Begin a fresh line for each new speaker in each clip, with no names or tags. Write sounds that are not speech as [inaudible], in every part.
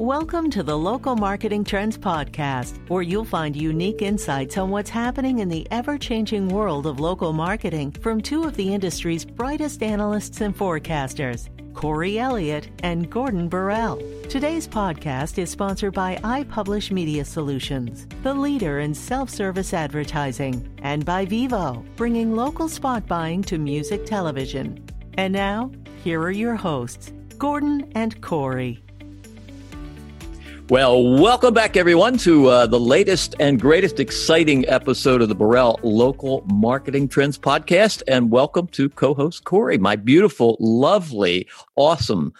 Welcome to the Local Marketing Trends Podcast, where you'll find unique insights on what's happening in the ever changing world of local marketing from two of the industry's brightest analysts and forecasters, Corey Elliott and Gordon Borrell. Today's podcast is sponsored by iPublish Media Solutions, the leader in self service advertising, and by Vevo, bringing local spot buying to music television. And now, here are your hosts, Gordon and Corey.
Well, welcome back, everyone, to uh, the latest and greatest exciting episode of the Borrell Local Marketing Trends Podcast. And welcome to co host Corey, my beautiful, lovely, awesome,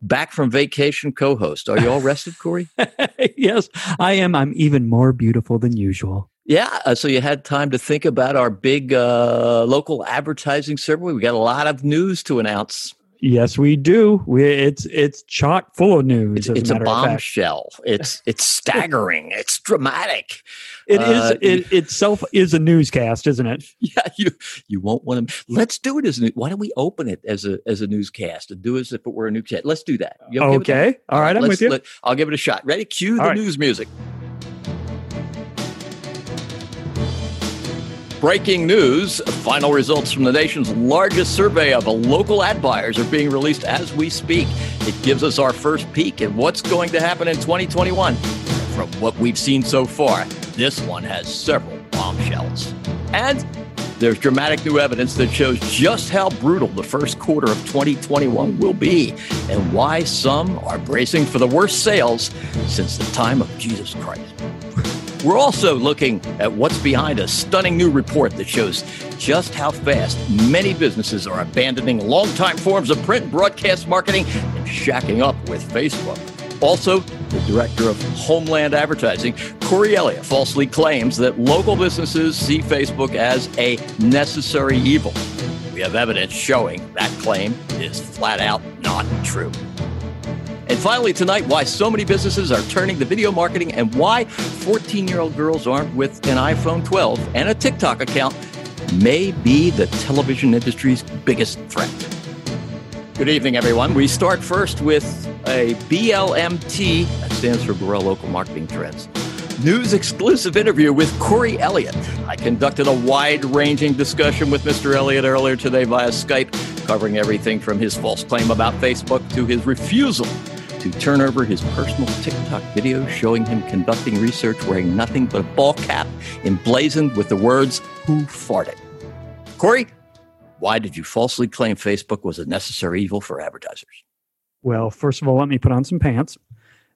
back from vacation co host. Are you all rested, Corey? [laughs]
yes, I am. I'm even more beautiful than usual.
Yeah, uh, so you had time to think about our big uh, local advertising survey. We got a lot of news to announce.
Yes, we do. We, it's it's chock full of news.
It's, it's a, a bombshell. It's it's staggering. [laughs] it's dramatic.
It uh, is. It itself is a newscast, isn't it? [laughs]
Yeah. You you won't want to. Let's do it as a. Why don't we open it as a as a newscast and do as if it were a newscast? Let's do that.
okay. okay All right. I'm Let's, with you. Let,
I'll give it a shot. Ready? Cue the right. news music. Breaking news final results from the nation's largest survey of local ad buyers are being released as we speak. It gives us our first peek at what's going to happen in 2021. From what we've seen so far, this one has several bombshells. And there's dramatic new evidence that shows just how brutal the first quarter of 2021 will be and why some are bracing for the worst sales since the time of Jesus Christ. We're also looking at what's behind a stunning new report that shows just how fast many businesses are abandoning longtime forms of print broadcast marketing and shacking up with Facebook. Also, the director of Homeland Advertising, Corey Elliott, falsely claims that local businesses see Facebook as a necessary evil. We have evidence showing that claim is flat out not true. And finally, tonight, why so many businesses are turning to video marketing and why 14 year old girls armed with an iPhone 12 and a TikTok account may be the television industry's biggest threat. Good evening, everyone. We start first with a BLMT, that stands for Borrell Local Marketing Trends, news exclusive interview with Corey Elliott. I conducted a wide ranging discussion with Mr. Elliott earlier today via Skype, covering everything from his false claim about Facebook to his refusal to turn over his personal TikTok video showing him conducting research wearing nothing but a ball cap emblazoned with the words, Who farted? Corey, why did you falsely claim Facebook was a necessary evil for advertisers?
Well, first of all, let me put on some pants.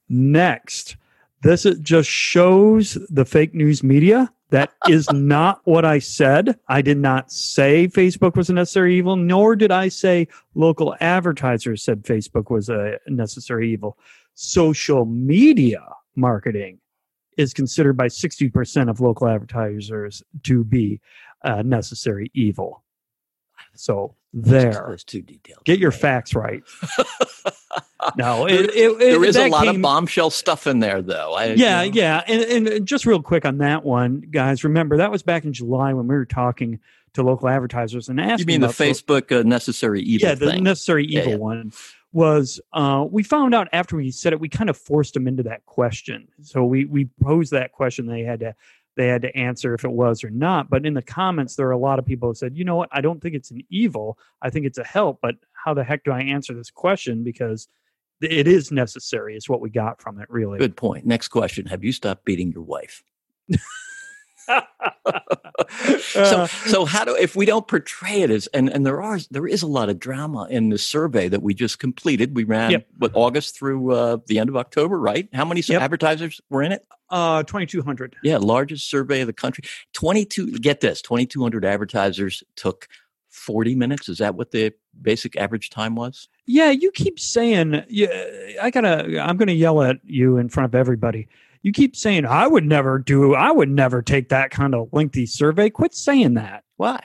Next, this just shows the fake news media that is not what I said. I did not say Facebook was a necessary evil, nor did I say local advertisers said Facebook was a necessary evil. Social media marketing is considered by 60% of local advertisers to be a necessary evil. So there.
That's too detailed.
Get your facts right. [laughs] no, [laughs] it, it,
there is a lot came, of bombshell stuff in there, though.
I, yeah, you know. yeah, and, and just real quick on that one, guys. Remember that was back in July when we were talking to local advertisers and asking.
You mean the Facebook uh, necessary evil?
Yeah, the
thing.
necessary evil yeah, yeah. one was uh, we found out after we said it, we kind of forced them into that question. So we we posed that question. They had to they had to answer if it was or not. But in the comments, there are a lot of people who said, you know what, I don't think it's an evil. I think it's a help. But how the heck do I answer this question? Because it is necessary, is what we got from it, really.
Good point. Next question Have you stopped beating your wife? [laughs] so [laughs] so how do if we don't portray it as and and there are there is a lot of drama in the survey that we just completed we ran yep. what august through uh, the end of october right how many yep. advertisers were in it
uh 2200
yeah largest survey of the country 22 get this 2200 advertisers took 40 minutes is that what the basic average time was
yeah you keep saying yeah i gotta i'm gonna yell at you in front of everybody you keep saying I would never do I would never take that kind of lengthy survey. Quit saying that.
Why?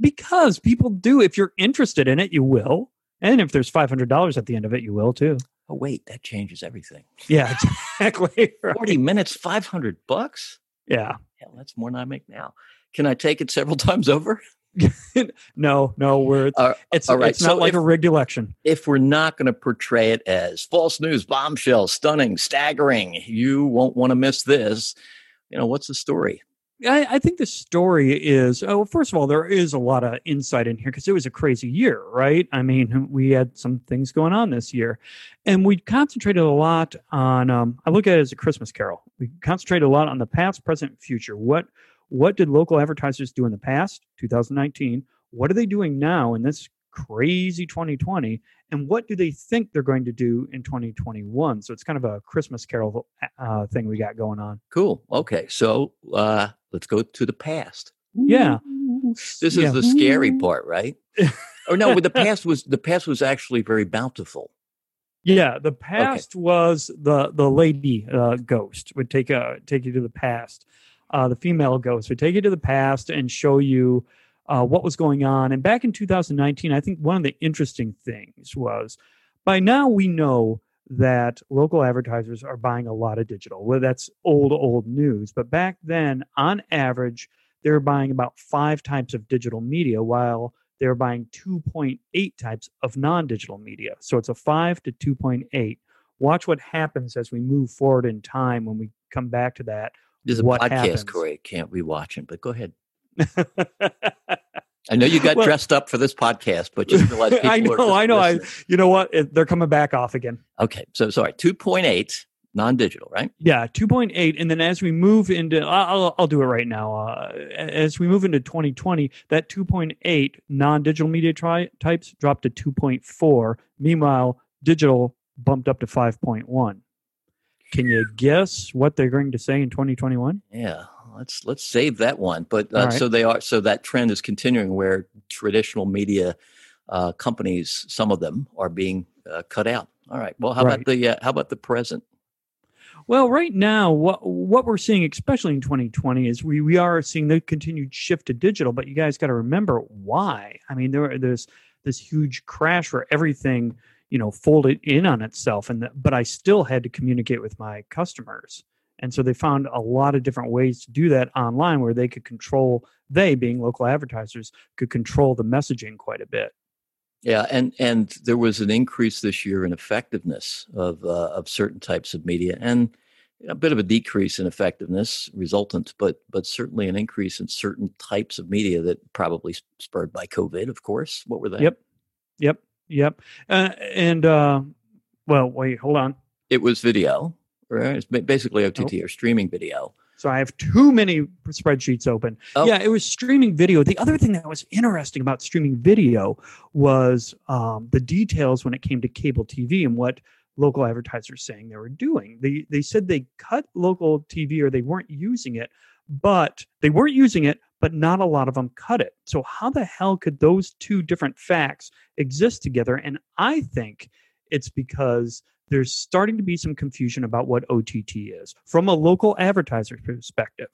Because people do. If you're interested in it, you will. And if there's five hundred dollars at the end of it, you will too.
Oh wait, that changes everything.
Yeah, exactly. [laughs]
right. Forty minutes, five hundred bucks.
Yeah.
Yeah, that's more than I make now. Can I take it several [laughs] times over? [laughs]
no, no, we're
Uh,
it's
all right,
it's not
so
like
if-
a rigged election.
if we're not going to portray it as false news, bombshell, stunning, staggering, you won't want to miss this. You know, what's the story?
I, I think the story is oh, first of all, there is a lot of insight in here because it was a crazy year, right? I mean, [laughs] we had some things going on this year, and we concentrated a lot on. Um, I look at it as a Christmas Carol. We concentrated a lot on the past, present, future. What what did local advertisers do in the past, 2019? What are they doing now in this crazy 2020? And what do they think they're going to do in 2021? So it's kind of a Christmas Carol uh, thing we got going on.
Cool. Okay. So uh, let's go to the past.
Yeah.
This is
Yeah.
the scary part, right? [laughs] or no, but the past was the past was actually very bountiful.
Yeah, the past was the the lady uh, ghost would take a take you to the past. Uh, the female ghost would take you to the past and show you uh, what was going on. And back in 2019, I think one of the interesting things was by now we know that local advertisers are buying a lot of digital. Well, that's old old news, but back then, on average, they were buying about five types of digital media, while they were buying 2.8 types of non-digital media. So it's a 5 to 2.8. Watch what happens as we move forward in time when we come back to that.
There's a
What
podcast,
happens?
Corey. Can't be watching, but go ahead. I know you got
Well-
dressed up for this podcast, but just realize [laughs] people
I know, I know. I, you know what? They're coming back off again.
Okay, so sorry, two point eight non-digital, right?
Yeah, 2.8. And then as we move into, I'll, I'll- do it right now. Uh, as we move into 2020, that 2.8 non digital media tri- types dropped to 2.4. Meanwhile, digital bumped up to 5.1. Can you guess what they're going to say in 2021?
Yeah, let's let's save that one. But uh,
right.
so they are. So that trend is continuing, where traditional media uh, companies, some of them, are being uh, cut out. All right. Well, how about the uh, how about the present?
Well, right now, what what we're seeing, especially in 2020, is we we are seeing the continued shift to digital. But you guys got to remember why. I mean, there there's this huge crash where everything you know folded in on itself, and the, but I still had to communicate with my customers, and so they found a lot of different ways to do that online, where they could control. They, being local advertisers, could control the messaging quite a bit.
Yeah, and and there was an increase this year in effectiveness of uh, of certain types of media, and a bit of a decrease in effectiveness resultant, but but certainly an increase in certain types of media that probably spurred by COVID, of course. What were they?
Yep, yep, yep. Uh, and uh, well, wait, hold on.
It was video, right? It's basically OTT or streaming video.
So I have too many spreadsheets open.
Oh.
Yeah, it was streaming video. The other thing that was interesting about streaming video was um, the details when it came to cable TV and what local advertisers saying they were doing. They they said they cut local TV or they weren't using it, but they weren't using it, but not a lot of them cut it. So how the hell could those two different facts exist together? And I think it's because there's starting to be some confusion about what OTT is from a local advertiser perspective.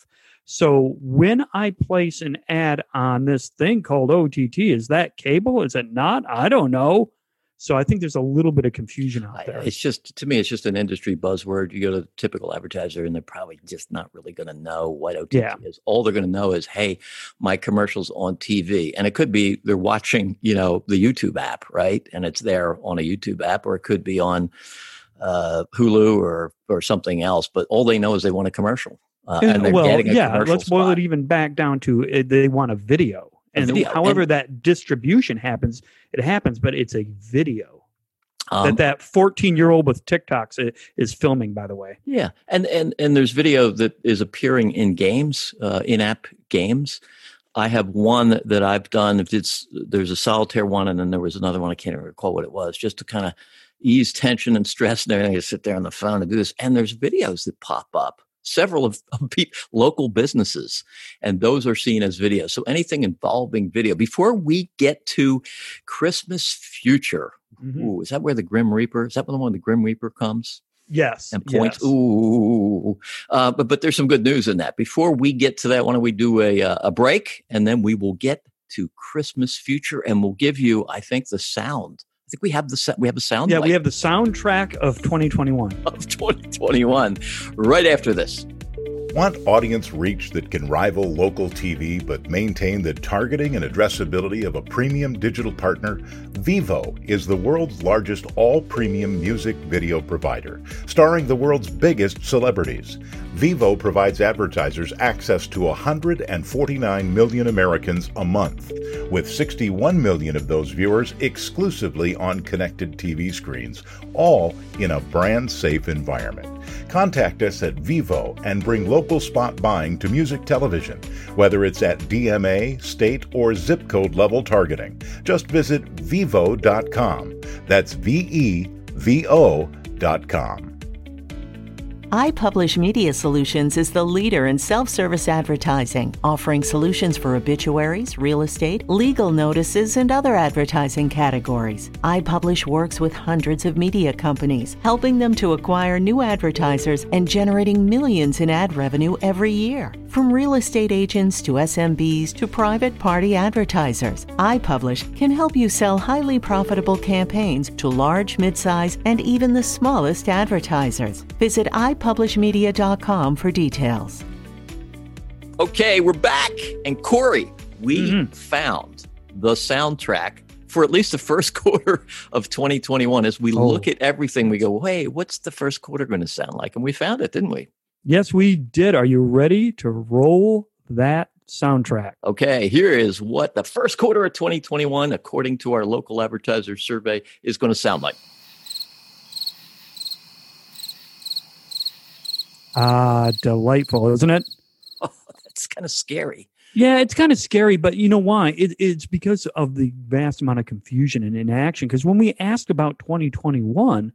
So when I place an ad on this thing called OTT, is that cable? Is it not? I don't know. So I think there's a little bit of confusion out there.
It's just to me, it's just an industry buzzword. You go to a typical advertiser, and they're probably just not really going to know what OTT
Yeah.
is. All they're going to know is, "Hey, my commercials on TV," and it could be they're watching, you know, the YouTube app, right? And it's there on a YouTube app, or it could be on uh, Hulu or or something else. But all they know is they want a commercial, uh, and they're
well,
getting a
yeah, let's boil it even back down to uh, they want a video.
A
And
video,
however that distribution happens, it happens, but it's a video
Um,
that that 14 year old with TikToks i- is filming, by the way.
Yeah, and and and there's video that is appearing in games, uh, in-app games. I have one that I've done. If it's there's a solitaire one, and then there was another one. I can't even recall what it was. Just to kind of ease tension and stress and everything. I sit there on the phone and do this, and there's videos that pop up. Several of, [laughs] of pe- local businesses, and those are seen as videos. So anything involving video. Before we get to Christmas future,
Mhm.
ooh, is that where the Grim Reaper? Is that when the one the Grim Reaper comes?
Yes.
and points.
yes.
Ooh, uh, but but there's some good news in that. Before we get to that, why don't we do a uh, a break, and then we will get to Christmas future, and we'll give you, I think, the sound. I think we have the we have a sound.
Yeah, we have the soundtrack of 2021. [laughs]
of 2021 right after this.
Want audience reach that can rival local TV but maintain the targeting and addressability of a premium digital partner? Vevo is the world's largest all premium music video provider, starring the world's biggest celebrities. Vevo provides advertisers access to 149 million Americans a month, with 61 million of those viewers exclusively on connected TV screens, all in a brand safe environment. Contact us at Vevo and bring local spot buying to music television, whether it's at DMA, state, or zip code level targeting. Just visit vevo.com. That's V E V O.com.
iPublish Media Solutions is the leader in self service advertising, offering solutions for obituaries, real estate, legal notices, and other advertising categories. iPublish works with hundreds of media companies, helping them to acquire new advertisers and generating millions in ad revenue every year. From real estate agents to SMBs to private party advertisers, iPublish can help you sell highly profitable campaigns to large, midsize, and even the smallest advertisers. Visit iPublishMedia.com for details.
Okay, we're back. And Corey, we mm-hmm. found the soundtrack for at least the first [laughs] quarter of 2021. As we oh. look at everything, we go, hey, what's the first quarter going to sound like? And we found it, didn't we?
Yes, we did. Are you ready to roll that soundtrack?
Okay, here is what the first quarter of 2021, according to our local advertiser survey, is going to sound like.
Ah, delightful, isn't it? [laughs]
Oh, that's kind of scary.
Yeah, it's kind of scary, but you know why? It, it's because of the vast amount of confusion and inaction. Because when we asked about 2021,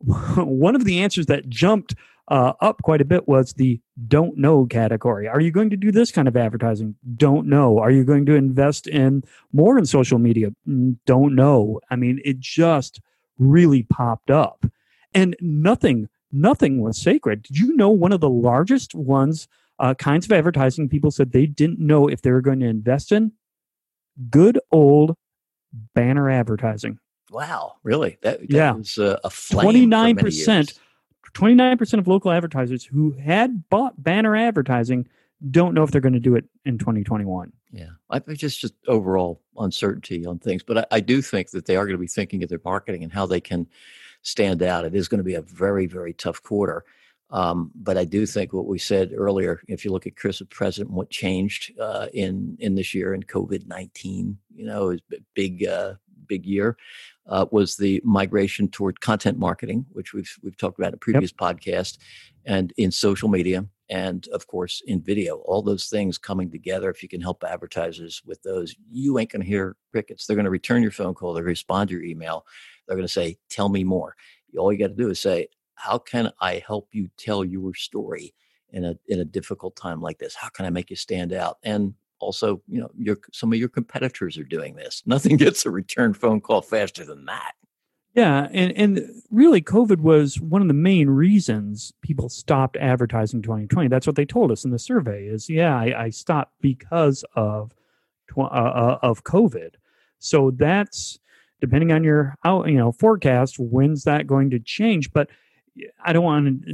[laughs] one of the answers that jumped uh, up quite a bit was the don't know category. Are you going to do this kind of advertising? Don't know. Are you going to invest in more in social media? Mm, don't know. I mean, it just really popped up. And nothing, nothing was sacred. Did you know one of the largest ones, uh, kinds of advertising people said they didn't know if they were going to invest in? Good old banner advertising.
Wow, really? That, that
yeah.
was uh, a nine percent
29% of local advertisers who had bought banner advertising don't know if they're going to do it in 2021.
Yeah, I think just just overall uncertainty on things, but I, I, do think that they are going to be thinking of their marketing and how they can stand out. It is going to be a very very tough quarter, um, but I do think what we said earlier. If you look at Chris the President, what changed uh, in in this year in COVID nineteen, you know, is big uh, big year uh, was the migration toward content marketing, which we've we've talked about in a previous yep. podcast, and in social media, and of course in video. All those things coming together. If you can help advertisers with those, you ain't going to hear crickets. They're going to return your phone call. They're going to respond to your email. They're going to say, "Tell me more." All you got to do is say, "How can I help you tell your story?" in a in a difficult time like this? How can I make you stand out? And also, you know, your some of your competitors are doing this. [laughs] Nothing gets a return phone call faster than that.
Yeah, and and really, COVID was one of the main reasons people stopped advertising 2020. That's what they told us in the survey. Is yeah, I, I stopped because of uh, uh, of COVID. So that's depending on your you know forecast. When's that going to change? But I don't want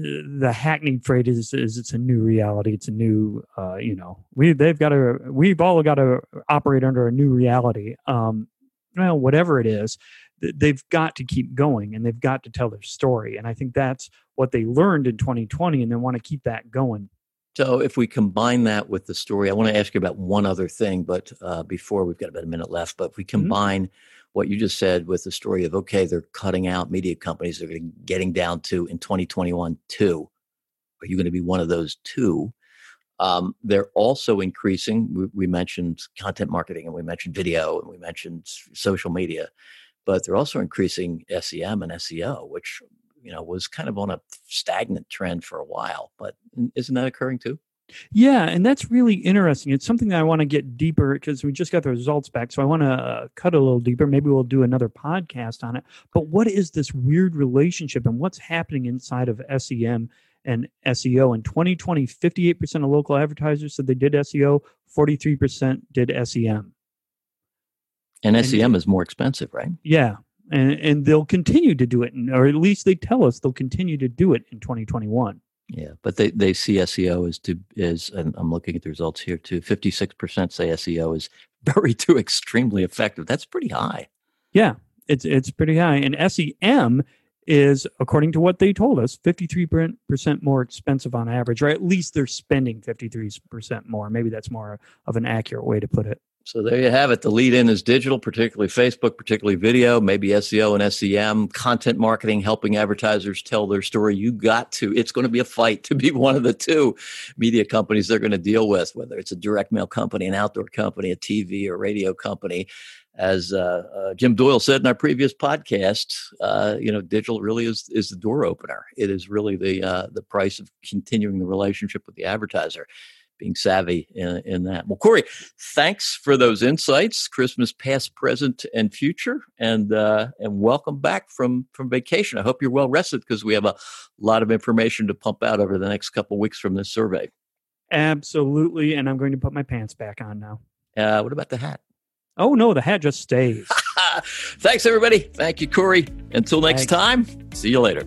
the hackneyed phrase is, is it's a new reality. It's a new, uh, you know, we they've got to we've all got to operate under a new reality. Um, well, whatever it is, they've got to keep going and they've got to tell their story. And I think that's what they learned in 2020, and they want to keep that going.
So, if we combine that with the story, I want to ask you about one other thing, but uh, before we've got about a minute left. But if we mm-hmm. combine mm-hmm what you just said with the story of okay, they're cutting out media companies, they're getting down to in 2021 two. Are you going to be one of those two? Um, they're also increasing. We, we, mentioned content marketing, and we mentioned video, and we mentioned social media, but they're also increasing SEM and SEO, which you know was kind of on a stagnant trend for a while. But isn't that occurring too?
Yeah, and that's really interesting. It's something that I want to get deeper because we just got the results back. So I want to uh, cut a little deeper. Maybe we'll do another podcast on it. But what is this weird relationship and what's happening inside of SEM and SEO? In 2020, 58% of local advertisers said they did SEO, 43% did SEM.
And SEM and, is more expensive, right?
Yeah. And, and they'll continue to do it, or at least they tell us they'll continue to do it in 2021.
Yeah, but they, they see SEO as to is, and I'm looking at the results here too. 56% say SEO is [laughs] very to extremely effective. That's pretty high.
Yeah, it's it's pretty high. And SEM is, according to what they told us, 53% more expensive on average, or at least they're spending 53% more. Maybe that's more of an accurate way to put it.
So there you have it. The lead in is digital, particularly Facebook, particularly video, maybe SEO and SEM, content marketing, helping advertisers tell their story. You got to, it's going to be a fight to be one of the two media companies they're going to deal with, whether it's a direct mail company, an outdoor company, a TV or radio company. As uh, uh, Jim Doyle said in our previous podcast, uh, you know, digital really is is the door opener. It is really the uh, the price of continuing the relationship with the advertiser being savvy in, in, that. Well, Corey, thanks for those insights, Christmas past, present, and future, and uh, and welcome back from from vacation. I hope you're well rested because we have a lot of information to pump out over the next couple weeks from this survey.
Absolutely, and I'm going to put my pants back on now.
Uh, what about the hat?
Oh no, the hat just stays. [laughs]
thanks, everybody. Thank you, Corey. Until next Thanks. time, see you later.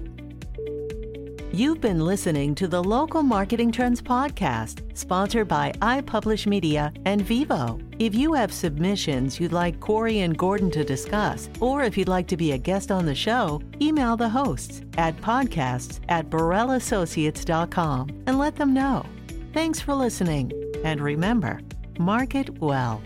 You've been listening to the Local Marketing Trends Podcast, sponsored by iPublish Media and Vevo. If you have submissions you'd like Corey and Gordon to discuss, or if you'd like to be a guest on the show, email the hosts at podcasts at BorrellAssociates.com and let them know. Thanks for listening. And remember, market well.